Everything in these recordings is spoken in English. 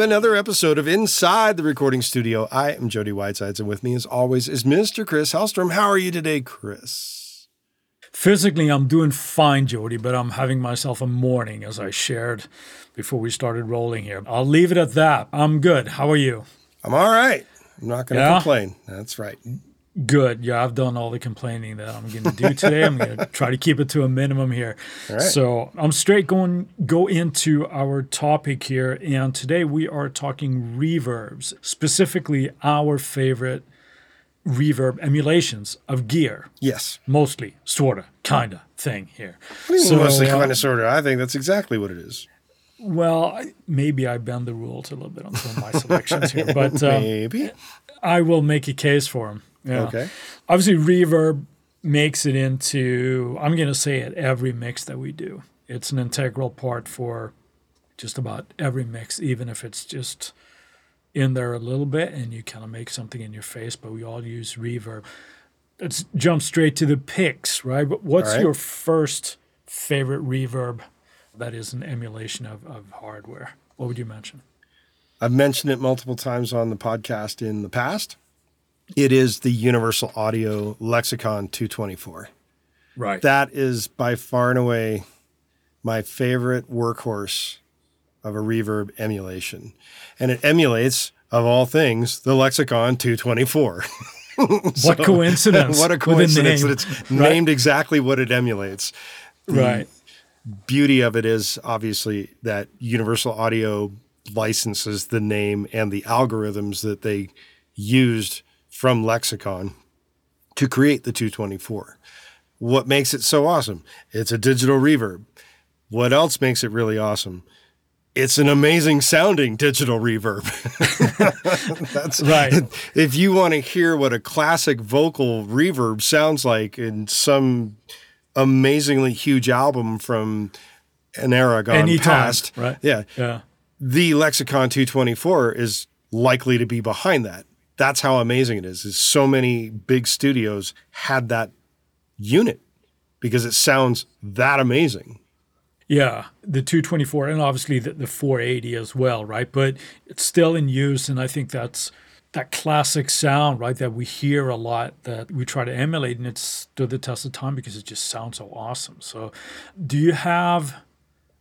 To another episode of Inside the Recording Studio. I am Jody Whitesides, and with me, as always, is Mr. Chris Hellstrom. How are you today, Chris? Physically, I'm doing fine, Jody, but I'm having myself a morning, as I shared before we started rolling here. I'll leave it at that. I'm good. How are you? I'm all right. I'm not going to Yeah? complain. That's right. Good. Yeah, I've done all the complaining that I'm going to do today. I'm going to try to keep it to a minimum here. Right. So I'm straight going go into our topic here, and today we are talking reverbs, specifically our favorite reverb emulations of gear. Yes. Mostly, sorta, kinda thing here. So, Mostly uh, kind of, sort of. I think that's exactly what it is. Well, maybe I bend the rules a little bit on some of my selections here, but um, Maybe. I will make a case for them. Yeah. Okay. Obviously, reverb makes it into, I'm going to say it, every mix that we do. It's an integral part for just about every mix, even if it's just in there a little bit and you kind of make something in your face, but we all use reverb. Let's jump straight to the picks, right? But What's right. your first favorite reverb that is an emulation of, of hardware? What would you mention? I've mentioned it multiple times on the podcast in the past. It is the Universal Audio Lexicon 224. Right. That is by far and away my favorite workhorse of a reverb emulation. And it emulates, of all things, the Lexicon 224. what coincidence. what a coincidence that it's Right. named exactly what it emulates. Right. Beauty of it is obviously that Universal Audio licenses the name and the algorithms that they used from Lexicon to create the 224. What makes it so awesome? It's a digital reverb. What else makes it really awesome? It's an amazing sounding digital reverb. That's Right. If you want to hear what a classic vocal reverb sounds like in some amazingly huge album from an era gone Anytime, past, right? Yeah, Yeah. the Lexicon 224 is likely to be behind that. That's how amazing it is. Is so many big studios had that unit because it sounds that amazing. Yeah, the 224 and obviously the, the 480 as well, right? But it's still in use, and I think that's that classic sound, right, that we hear a lot that we try to emulate, and it's stood the test of time because it just sounds so awesome. So, do you have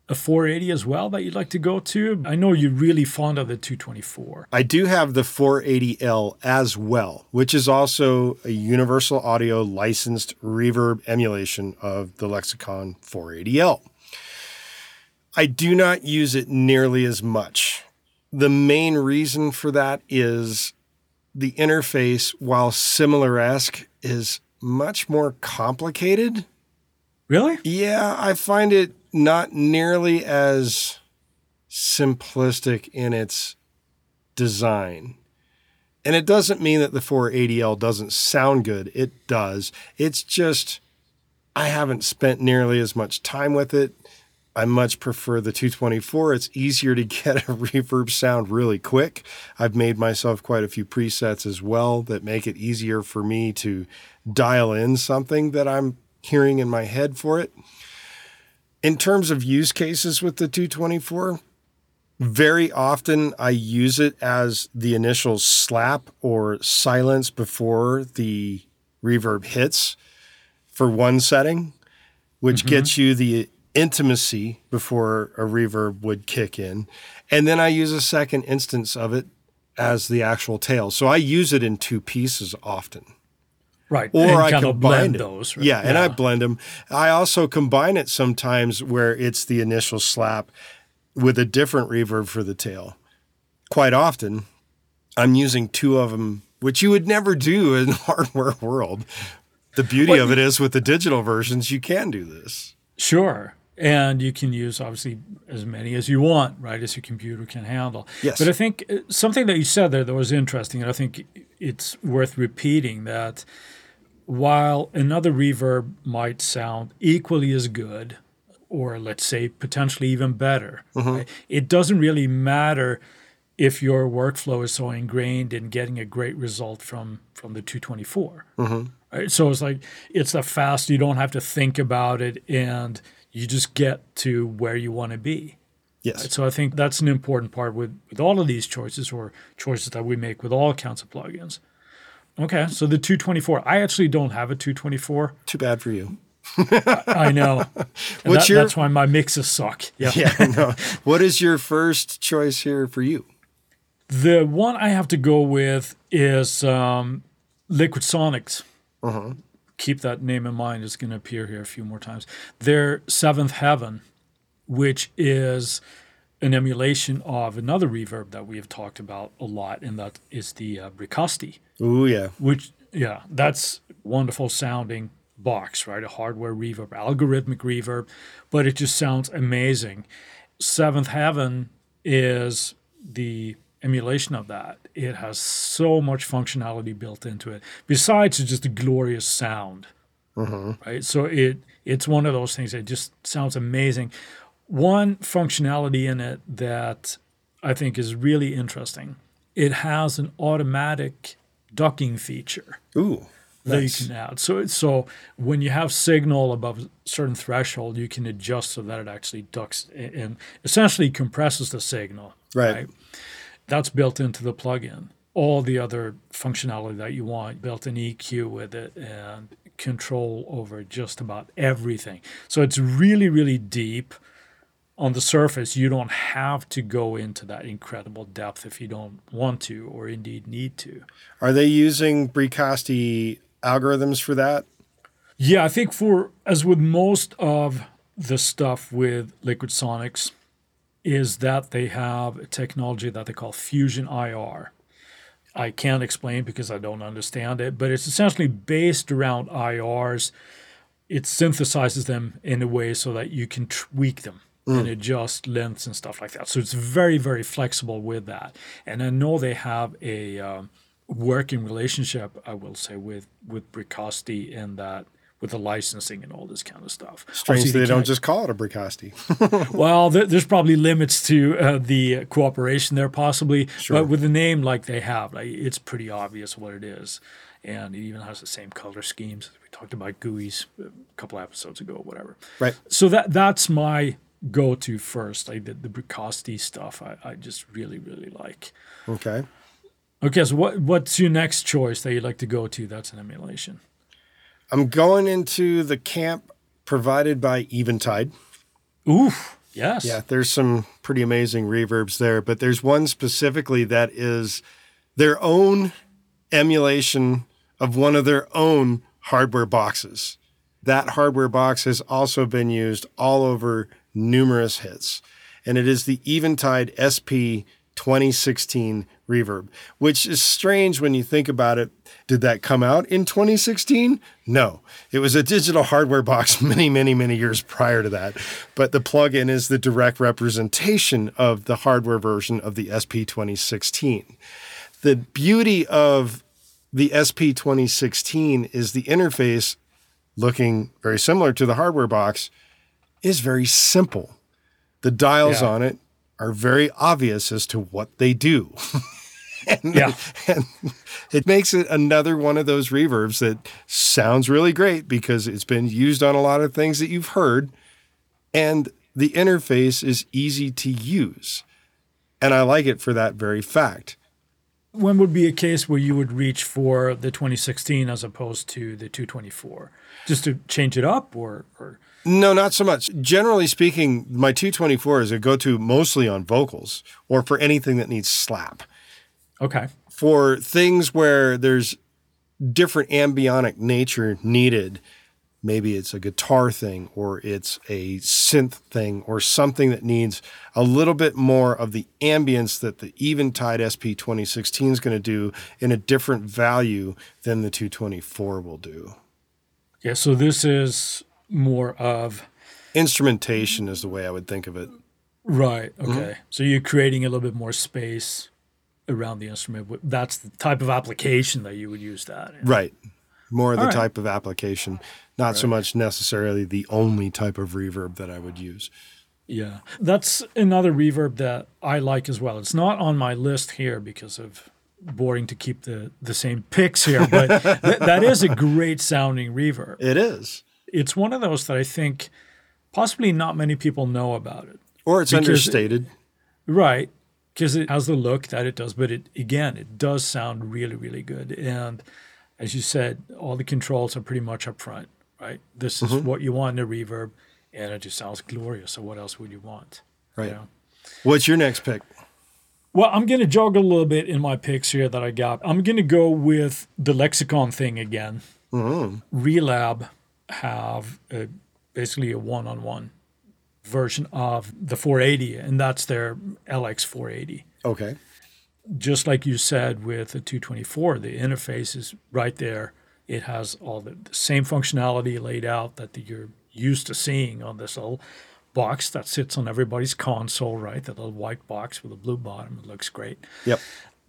a 480 as well that you'd like to go to? I know you're really fond of the 224. I do have the 480L as well, which is also a Universal Audio licensed reverb emulation of the Lexicon 480L. I do not use it nearly as much. The main reason for that is the interface, while similar esque, is much more complicated. Really? Yeah, I find it not nearly as simplistic in its design. And it doesn't mean that the 480L doesn't sound good. It does. It's just, I haven't spent nearly as much time with it. I much prefer the 224. It's easier to get a reverb sound really quick. I've made myself quite a few presets as well that make it easier for me to dial in something that I'm hearing in my head for it. In terms of use cases with the 224, very often I use it as the initial slap or silence before the reverb hits for one setting, which mm-hmm. gets you the intimacy before a reverb would kick in. And then I use a second instance of it as the actual tail. So I use it in two pieces often Right. or and I kind of combine those. Right? Yeah, and I blend them. I also combine it sometimes where it's the initial slap with a different reverb for the tail. Quite often, I'm using two of them, which you would never do in the hardware world. The beauty of it is with the digital versions, you can do this. Sure. And you can use obviously as many as you want, right, as your computer can handle. Yes. But I think uh, something that you said there that was interesting, and I think it's worth repeating that while another reverb might sound equally as good, or let's say potentially even better, mm-hmm. right, it doesn't really matter if your workflow is so ingrained in getting a great result from from the 224. Mm-hmm. Right? So it's like it's a fast. You don't have to think about it, and you just get to where you want to be. Yes. So I think that's an important part with, with all of these choices or choices that we make with all kinds of plugins. Okay, so the 224. I actually don't have a 224. Too bad for you. I know. And What's that- your- That's why my mixes suck. Yeah. Yeah. no. What is your first choice here for you? The one I have to go with is um, Liquid Sonics. Keep that name in mind. It's going to appear here a few more times. Their Seventh Heaven, which is an emulation of another reverb that we have talked about a lot, and that is the uh, Bricasti, Ooh, yeah. which, yeah, that's wonderful sounding box, right? A hardware reverb, algorithmic reverb, but it just sounds amazing. Seventh Heaven is the emulation of that. It has so much functionality built into it. Besides just a glorious sound, mm-hmm. right? So it it's one of those things that just sounds amazing. One functionality in it that I think is really interesting. It has an automatic ducking feature Ooh. that Nice. you can add. So so when you have signal above a certain threshold, you can adjust so that it actually ducks and essentially compresses the signal. Right. That's built into the plugin. All the other functionality that you want, built in EQ with it and control over just about everything. So it's really, really deep. On the surface, you don't have to go into that incredible depth if you don't want to or indeed need to. Are they using Bricasti algorithms for that? Yeah, I think for as with most of the stuff with Liquid Sonics, is that they have a technology that they call Fusion IR. I can't explain because I don't understand it, but it's essentially based around IRs. It synthesizes them in a way so that you can tweak them and adjust lengths and stuff like that. So it's very, very flexible with that. And I know they have a um, working relationship, I will say, with with Bricasti in that with the licensing and all this kind of stuff. Strange Obviously, they don't just call it a Bricasti. well, there, there's probably limits to uh, the cooperation there, possibly. Sure. But with the name like they have, like, it's pretty obvious what it is, and it even has the same color schemes. We talked about GUIs a couple episodes ago, whatever. right. So that that's my go-to first. Like the the Bricasti stuff, I, I just really really like. Okay. Okay, so what what's your next choice that you'd like to go to? That's an emulation. I'm going into the camp provided by Eventide. Oof. Yes. Yeah, there's some pretty amazing reverbs there, but there's one specifically that is their own emulation of one of their own hardware boxes. That hardware box has also been used all over numerous hits, and it is the Eventide SP 2016 reverb, which is strange when you think about it. Did that come out in 2016? No, it was a digital hardware box many, many, many years prior to that. But the plugin is the direct representation of the hardware version of the SP 2016. The beauty of the SP 2016 is the interface, looking very similar to the hardware box, is very simple. The dials Yeah. on it are very obvious as to what they do. Yeah. and it makes it another one of those reverbs that sounds really great because it's been used on a lot of things that you've heard and the interface is easy to use and i like it for that very fact When would be a case where you would reach for the 2016 as opposed to the 224? Just to change it up or, or no not so much generally speaking my 224 is a go-to mostly on vocals or for anything that needs slap okay. for things where there's different ambionic nature needed. Maybe it's a guitar thing or it's a synth thing or something that needs a little bit more of the ambience that the Eventide SP 2016 is going to do in a different value than the 224 will do. Yeah, so this is more of Instrumentation is the way I would think of it. right. Mm-hmm. Okay, so you're creating a little bit more space around the instrument. That's the type of application that you would use that. In. Right. More of the All right. type of application, not so much necessarily the only type of reverb that I would use. Yeah, that's another reverb that I like as well. It's not on my list here because of boring to keep the the same picks here, but th- that is a great sounding reverb. It is. It's one of those that I think possibly not many people know about it. Or it's understated. Right. Because it has the look that it does, but it again, it does sound really, really good. And as you said, all the controls are pretty much up front, right? This is mm-hmm. what you want in a reverb, and it just sounds glorious. So what else would you want? you Right. know? What's your next pick? Well, I'm going to juggle a little bit in my picks here that I got. I'm going to go with the lexicon thing again. Mm-hmm. Relab have a, basically a one-on-one version of the 480, and that's their LX 480. Okay. Just like you said with the 224, the interface is right there. It has all the, the same functionality laid out that you're used to seeing on this little box that sits on everybody's console, right? That little white box with a blue bottom. It looks great. Yep.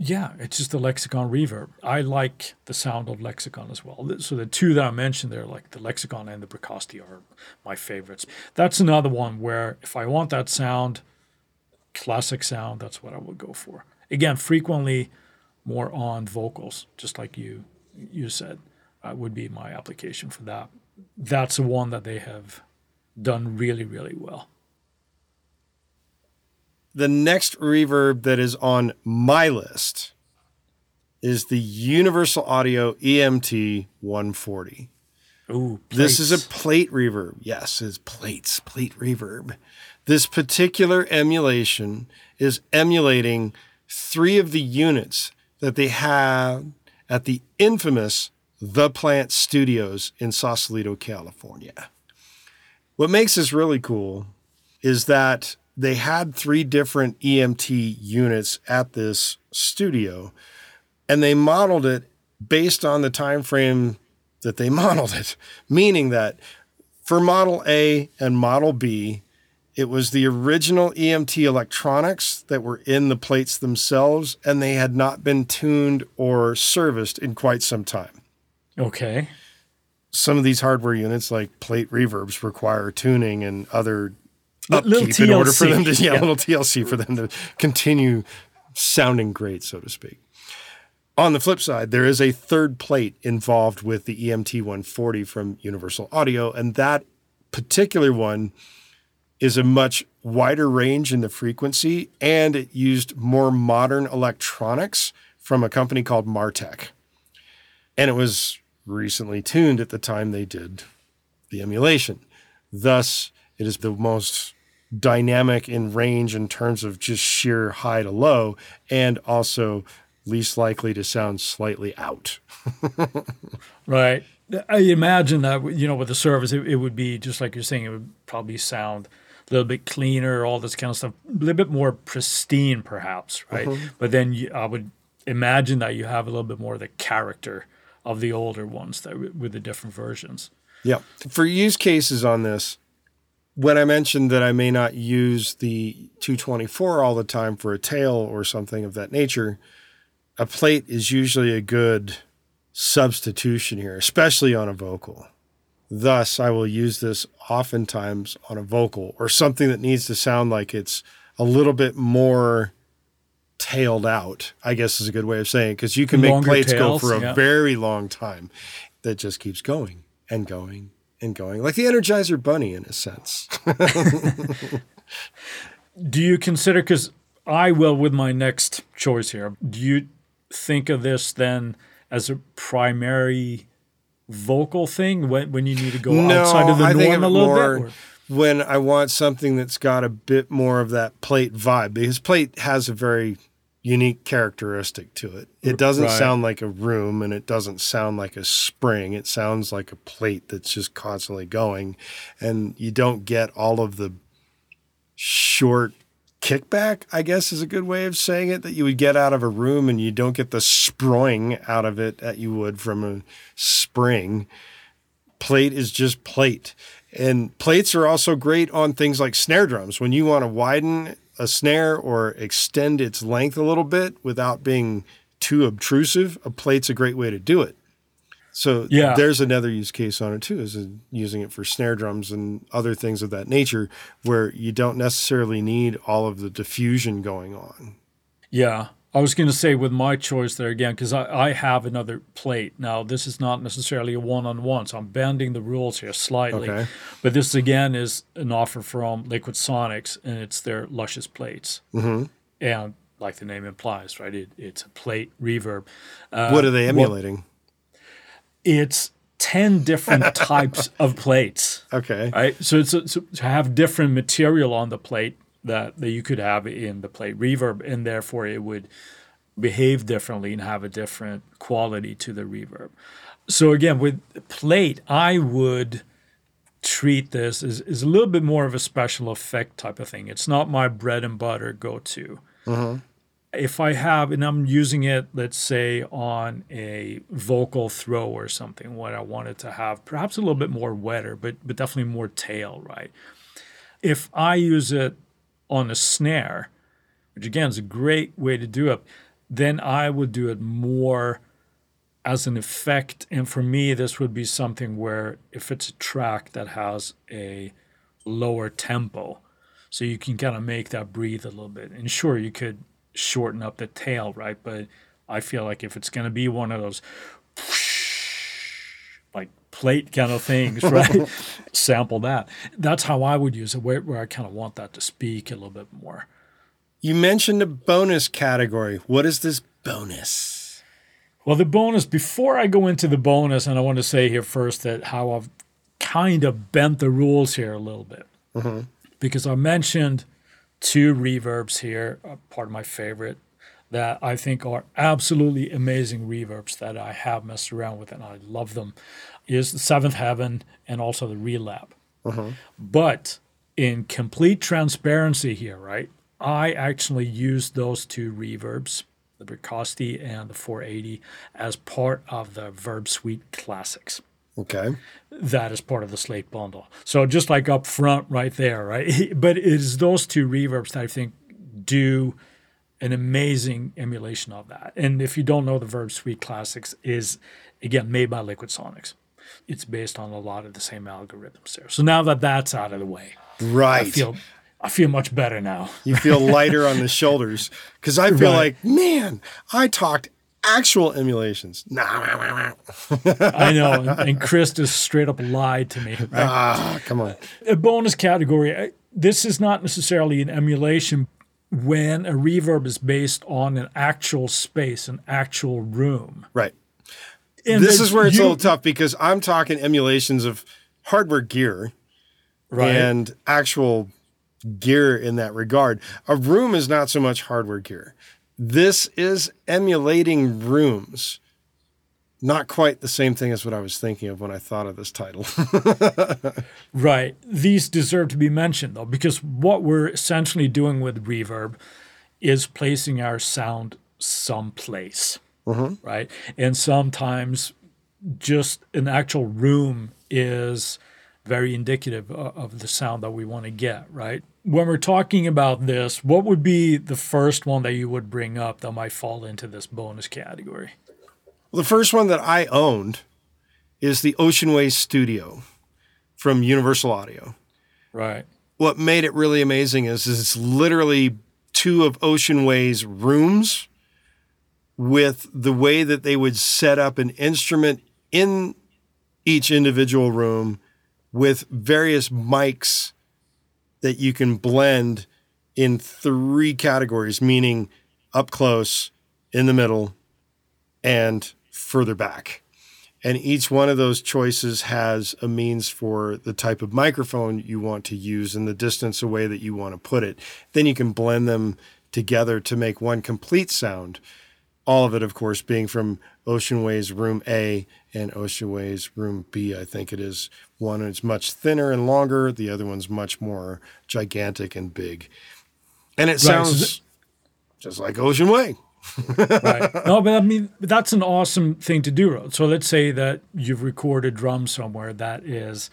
Yeah, it's just the Lexicon reverb. I like the sound of Lexicon as well. So the two that I mentioned there, like the Lexicon and the Bricasti, are my favorites. That's another one where if I want that sound, classic sound, that's what I would go for. Again, frequently more on vocals, just like you you said, uh, would be my application for that. That's the one that they have done really, really well. The next reverb that is on my list is the Universal Audio EMT 140. Ooh, This is a plate reverb. Yes, it's plates, plate reverb. This particular emulation is emulating three of the units that they have at the infamous The Plant Studios in Sausalito, California. What makes this really cool is that they had three different EMT units at this studio and they modeled it based on the time frame that they modeled it, meaning that for Model A and Model B, it was the original EMT electronics that were in the plates themselves, and they had not been tuned or serviced in quite some time. okay. Some of these hardware units, like plate reverbs, require tuning and other upkeep in order for them to, yeah, yeah. little TLC for them to continue sounding great, so to speak. On the flip side, there is a third plate involved with the EMT 140 from Universal Audio, and that particular one is a much wider range in the frequency, and it used more modern electronics from a company called Martech. And it was recently tuned at the time they did the emulation. Thus, it is the most dynamic in range in terms of just sheer high to low, and also least likely to sound slightly out. Right. I imagine that you know with the service, it, it would be just like you're saying. It would probably sound a little bit cleaner, all this kind of stuff, a little bit more pristine, perhaps, right? Mm-hmm. But then you, I would imagine that you have a little bit more of the character of the older ones that with the different versions. Yeah. For use cases on this, when I mentioned that I may not use the 224 all the time for a tail or something of that nature, a plate is usually a good substitution here, especially on a vocal. Thus, I will use this oftentimes on a vocal or something that needs to sound like it's a little bit more tailed out, I guess is a good way of saying it, because you can make Longer plates tails, go for a yeah. very long time that just keeps going and going and going, like the Energizer Bunny in a sense. Do you consider? Because I will with my next choice here. Do you think of this then as a primary vocal thing when when you need to go outside of the I norm a little more bit? or- when I want something that's got a bit more of that plate vibe because plate has a very unique characteristic to it. It doesn't Right. sound like a room and it doesn't sound like a spring. It sounds like a plate that's just constantly going and you don't get all of the short kickback, I guess is a good way of saying it, that you would get out of a room and you don't get the spring out of it that you would from a spring. Plate is just plate. And plates are also great on things like snare drums. When you want to widen a snare or extend its length a little bit without being too obtrusive, a plate's a great way to do it. So Yeah. there's another use case on it too, is using it for snare drums and other things of that nature, where you don't necessarily need all of the diffusion going on. Yeah, I was going to say with my choice there again, because I, I have another plate. Now, this is not necessarily a one on one, so I'm bending the rules here slightly. Okay. But this again is an offer from Liquid Sonics, and it's their Luscious plates. Mm-hmm. And like the name implies, right? It, it's a plate reverb. Uh, what are they emulating? It's 10 different types of plates. okay. Right. So it's, it's to have different material on the plate that, that you could have in the plate reverb, and therefore it would behave differently and have a different quality to the reverb. So again, with plate, I would treat this as, as a little bit more of a special effect type of thing. It's not my bread and butter go to. Mm-hmm. If I have, and I'm using it, let's say on a vocal throw or something, what I wanted to have, perhaps a little bit more wetter, but but definitely more tail, right? If I use it on a snare, which again is a great way to do it, then I would do it more as an effect. And for me, this would be something where if it's a track that has a lower tempo, so you can kind of make that breathe a little bit. And sure, you could shorten up the tail, right? But I feel like if it's going to be one of those like plate kind of things, right? Sample that. That's how I would use it, where, where I kind of want that to speak a little bit more. You mentioned a bonus category. What is this bonus? Well, the bonus, before I go into the bonus, and I want to say here first that how I've kind of bent the rules here a little bit. Mm-hmm. Because I mentioned two reverbs here, part of my favorite, that I think are absolutely amazing reverbs that I have messed around with and I love them, is the Seventh Heaven and also the Relab. Uh-huh. But in complete transparency here, right? I actually used those two reverbs, the Bricasti and the 480, as part of the Verb Suite Classics. Okay. That is part of the Slate bundle. So just like up front, right there, right? But it is those two reverbs that I think do an amazing emulation of that. And if you don't know, the Verb Suite Classics is again made by Liquid Sonics. It's based on a lot of the same algorithms there. So now that that's out of the way, Right. I feel I feel much better now. you feel lighter on the shoulders because I feel Right. like, man, I talked actual emulations. Nah. I know, and, and Chris just straight up lied to me. Right? ah, come on. a bonus category. This is not necessarily an emulation when a reverb is based on an actual space, an actual room. Right. And this is where it's you- a little tough because I'm talking emulations of hardware gear right? and actual gear in that regard. A room is not so much hardware gear. This is emulating rooms. Not quite the same thing as what I was thinking of when I thought of this title. Right. These deserve to be mentioned though, because what we're essentially doing with reverb is placing our sound someplace. Mm-hmm. Right. And sometimes just an actual room is very indicative of the sound that we want to get, right? When we're talking about this, what would be the first one that you would bring up that might fall into this bonus category? the first one that I owned is the Ocean Way Studio from Universal Audio. Right. what made it really amazing is, is it's literally two of Ocean Way's rooms with the way that they would set up an instrument in each individual room with various mics that you can blend in three categories, meaning up close, in the middle, and further back. And each one of those choices has a means for the type of microphone you want to use and the distance away that you want to put it. Then you can blend them together to make one complete sound. All of it, of course, being from Ocean Way's Room A and Ocean Way's Room B, I think it is. One is much thinner and longer, the other one's much more gigantic and big. And it Right, sounds just like Ocean Way. right. No, but I mean that's an awesome thing to do. So let's say that you've recorded drums somewhere that is,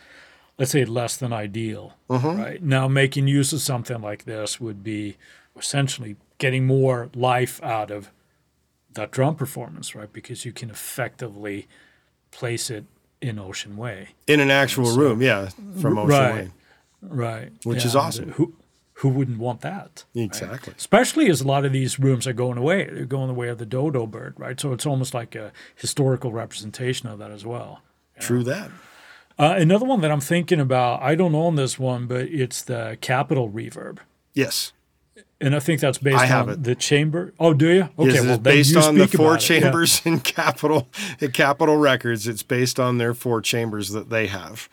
let's say, less than ideal. Mm-hmm. Right now, making use of something like this would be essentially getting more life out of that drum performance, right? Because you can effectively place it in Ocean Way. In an actual room, yeah, from Ocean Right. Way. Right. Which is awesome. Who, who wouldn't want that? right? Exactly. Especially as a lot of these rooms are going away. They're going the way of the dodo bird, right? So it's almost like a historical representation of that as well. True that. Uh, another one that I'm thinking about, I don't own this one, but it's the Capitol Reverb. Yes. And I think that's based on it. the chamber. Oh, do you? Okay, Yes, well, based you on the four it. Yeah. chambers in Capitol at Capitol Records. It's based on their four chambers that they have.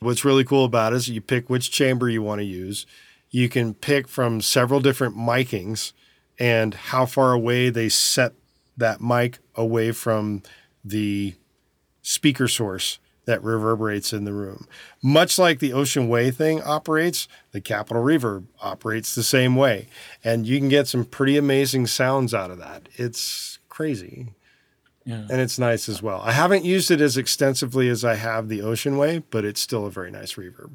What's really cool about it is you pick which chamber you want to use. You can pick from several different micings and how far away they set that mic away from the speaker source that reverberates in the room. Much like the Ocean Way thing operates, the Capitol Reverb operates the same way. And you can get some pretty amazing sounds out of that. It's crazy. Yeah. And it's nice as well. I haven't used it as extensively as I have the Ocean Way, but it's still a very nice reverb.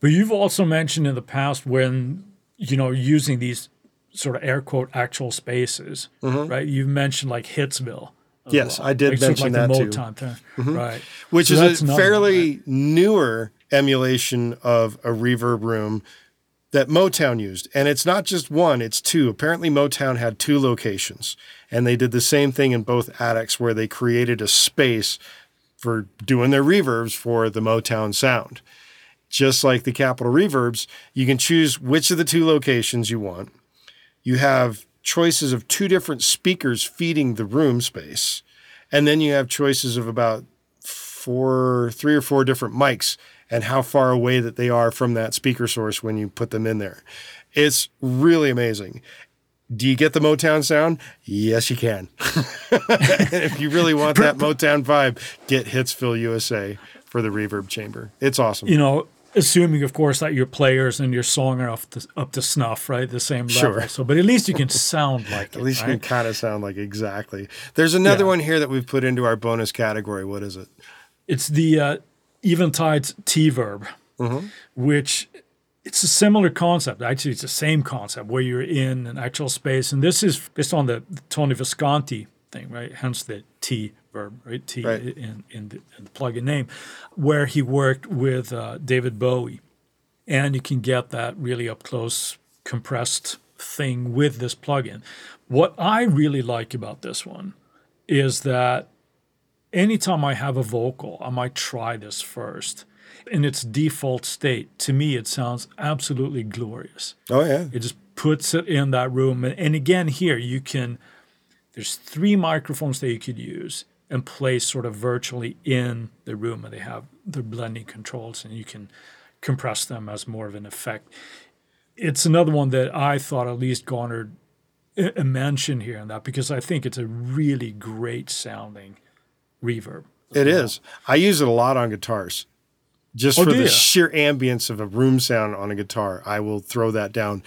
But you've also mentioned in the past when, you know, using these sort of air quote actual spaces, mm-hmm. right? You've mentioned like Hitsville. As Mm-hmm. Yes, well. I did like, sort of mention like that the too. Motown thing. Right. which So is a another one, fairly right? newer emulation of a reverb room that Motown used. And it's not just one, it's two. Apparently, Motown had two locations, and they did the same thing in both attics where they created a space for doing their reverbs for the Motown sound. Just like the Capitol reverbs, you can choose which of the two locations you want. You have choices of two different speakers feeding the room space. And then you have choices of about four, three or four different mics and how far away that they are from that speaker source when you put them in there. It's really amazing. Do you get the Motown sound? Yes, you can. if you really want that Motown vibe, get Hitsville USA for the reverb chamber. It's awesome. You know, assuming, of course, that your players and your song are up to, up to snuff, right? The same level. Sure. So, but at least you can sound like it. At least right? you can kind of sound like exactly. There's another Yeah. one here that we've put into our bonus category. What is it? It's the uh, Eventide's T verb, Mm-hmm. which it's a similar concept. Actually, it's the same concept where you're in an actual space. And this is based on the Tony Visconti thing, right? Hence the T verb, right? T Right. in, in, the, in the plugin name, where he worked with uh, David Bowie. And you can get that really up close, compressed thing with this plugin. What I really like about this one is that anytime I have a vocal, I might try this first. In its default state, to me, it sounds absolutely glorious. Oh yeah, It just puts it in that room. And, and again, here you can, there's three microphones that you could use and place sort of virtually in the room. And they have their blending controls and you can compress them as more of an effect. It's another one that I thought at least garnered a mention here and that because I think it's a really great sounding reverb. it is. I use it a lot on guitars, just Oh, for the sheer ambience of a room sound on a guitar. I will throw that down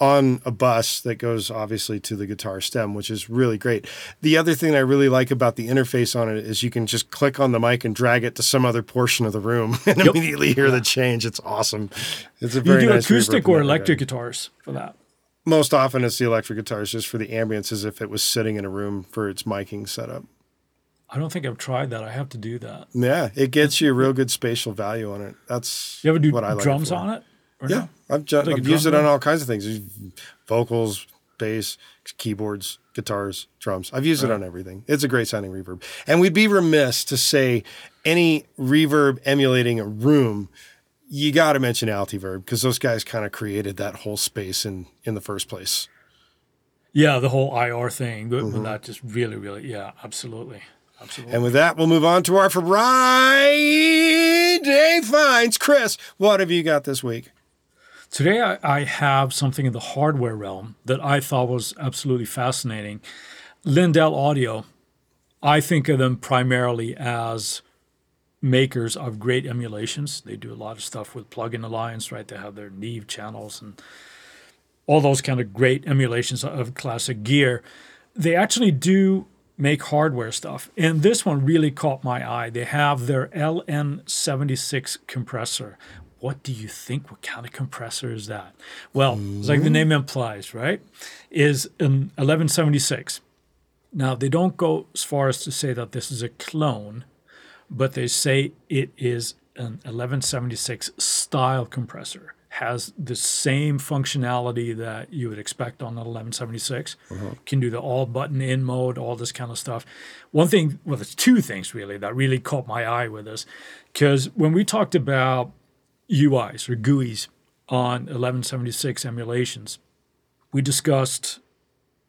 on a bus that goes obviously to the guitar stem, which is really great. The other thing I really like about the interface on it is you can just click on the mic and drag it to some other portion of the room and Yep. immediately hear the change. It's awesome. It's a You very do nice acoustic or electric guitars for that. Most often it's the electric guitars just for the ambience as if it was sitting in a room for its miking setup. I don't think I've tried that. I have to do that. Yeah, it gets you a real good spatial value on it. That's You ever do what I like drums for. on it? Yeah? I've, ju- Like I've used it on all kinds of things: vocals, bass, keyboards, guitars, drums. I've used it on everything. It's a great sounding reverb, and we'd be remiss to say any reverb emulating a room. You got to mention Altiverb because those guys kind of created that whole space in in the first place. Yeah, the whole IR thing. But Mm-hmm. but that just really, really, yeah, absolutely. Absolutely. And with that, we'll move on to our Friday finds. Chris, what have you got this week? Today, I, I have something in the hardware realm that I thought was absolutely fascinating. Lindell Audio, I think of them primarily as makers of great emulations. They do a lot of stuff with Plugin Alliance, right? They have their Neve channels and all those kind of great emulations of classic gear. They actually do make hardware stuff. And this one really caught my eye. They have their LN76 compressor. What do you think? What kind of compressor is that? Well, it's like the name implies, right? Is an 1176. Now, they don't go as far as to say that this is a clone, but they say it is an 1176 style compressor. has the same functionality that you would expect on an 1176. Uh-huh. Can do the all button in mode, all this kind of stuff. One thing, well, there's two things really that really caught my eye with this, because when we talked about UIs or GUIs on 1176 emulations, we discussed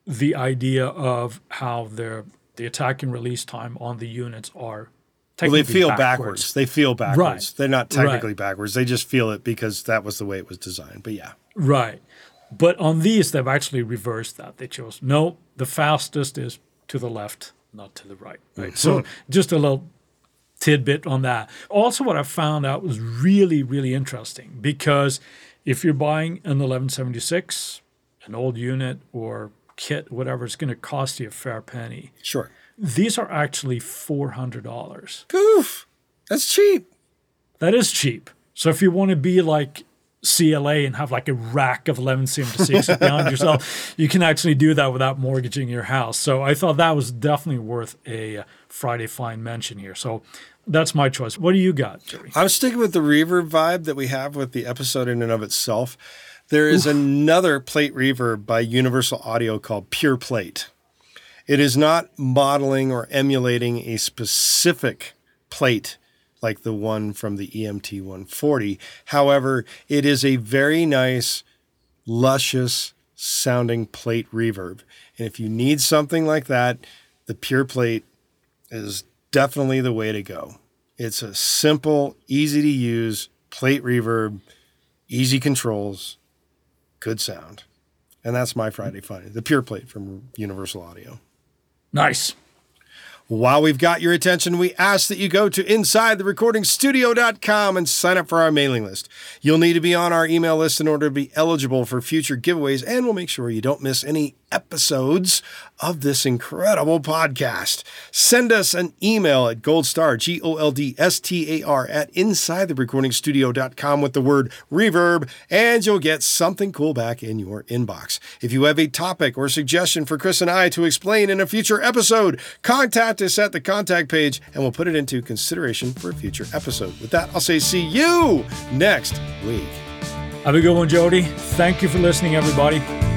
the idea of how the the attack and release time on the units are Well, they feel backwards. They feel backwards. Right. They're not technically backwards. They just feel it because that was the way it was designed. But yeah. Right. But on these, they've actually reversed that. They chose no, the fastest is to the left, not to the right. Right. So hmm. just a little tidbit on that. Also, what I found out was really, really interesting because if you're buying an 1176, an old unit or kit, whatever, it's going to cost you a fair penny. Sure. These are actually $400. Goof. That's cheap. That is cheap. So if you want to be like CLA and have like a rack of 1176 behind yourself, you can actually do that without mortgaging your house. So I thought that was definitely worth a Friday Fine mention here. So that's my choice. What do you got, Jody? I'm sticking with the reverb vibe that we have with the episode in and of itself. There is another plate reverb by Universal Audio called Pure Plate. It is not modeling or emulating a specific plate like the one from the EMT 140. However, it is a very nice, luscious sounding plate reverb. And if you need something like that, the Pure Plate is definitely the way to go. It's a simple, easy to use plate reverb, easy controls, good sound. And that's my Friday Fun, the Pure Plate from Universal Audio. Nice. While we've got your attention, we ask that you go to InsideTheRecordingStudio.com and sign up for our mailing list. You'll need to be on our email list in order to be eligible for future giveaways, and we'll make sure you don't miss any episodes of this incredible podcast. Send us an email at goldstar, G O L D S T A R, at InsideTheRecordingStudio.com with the word reverb, and you'll get something cool back in your inbox. If you have a topic or suggestion for Chris and I to explain in a future episode, contact us at the contact page and we'll put it into consideration for a future episode. With that, I'll say see you next week. Have a good one, Jody. Thank you for listening, everybody.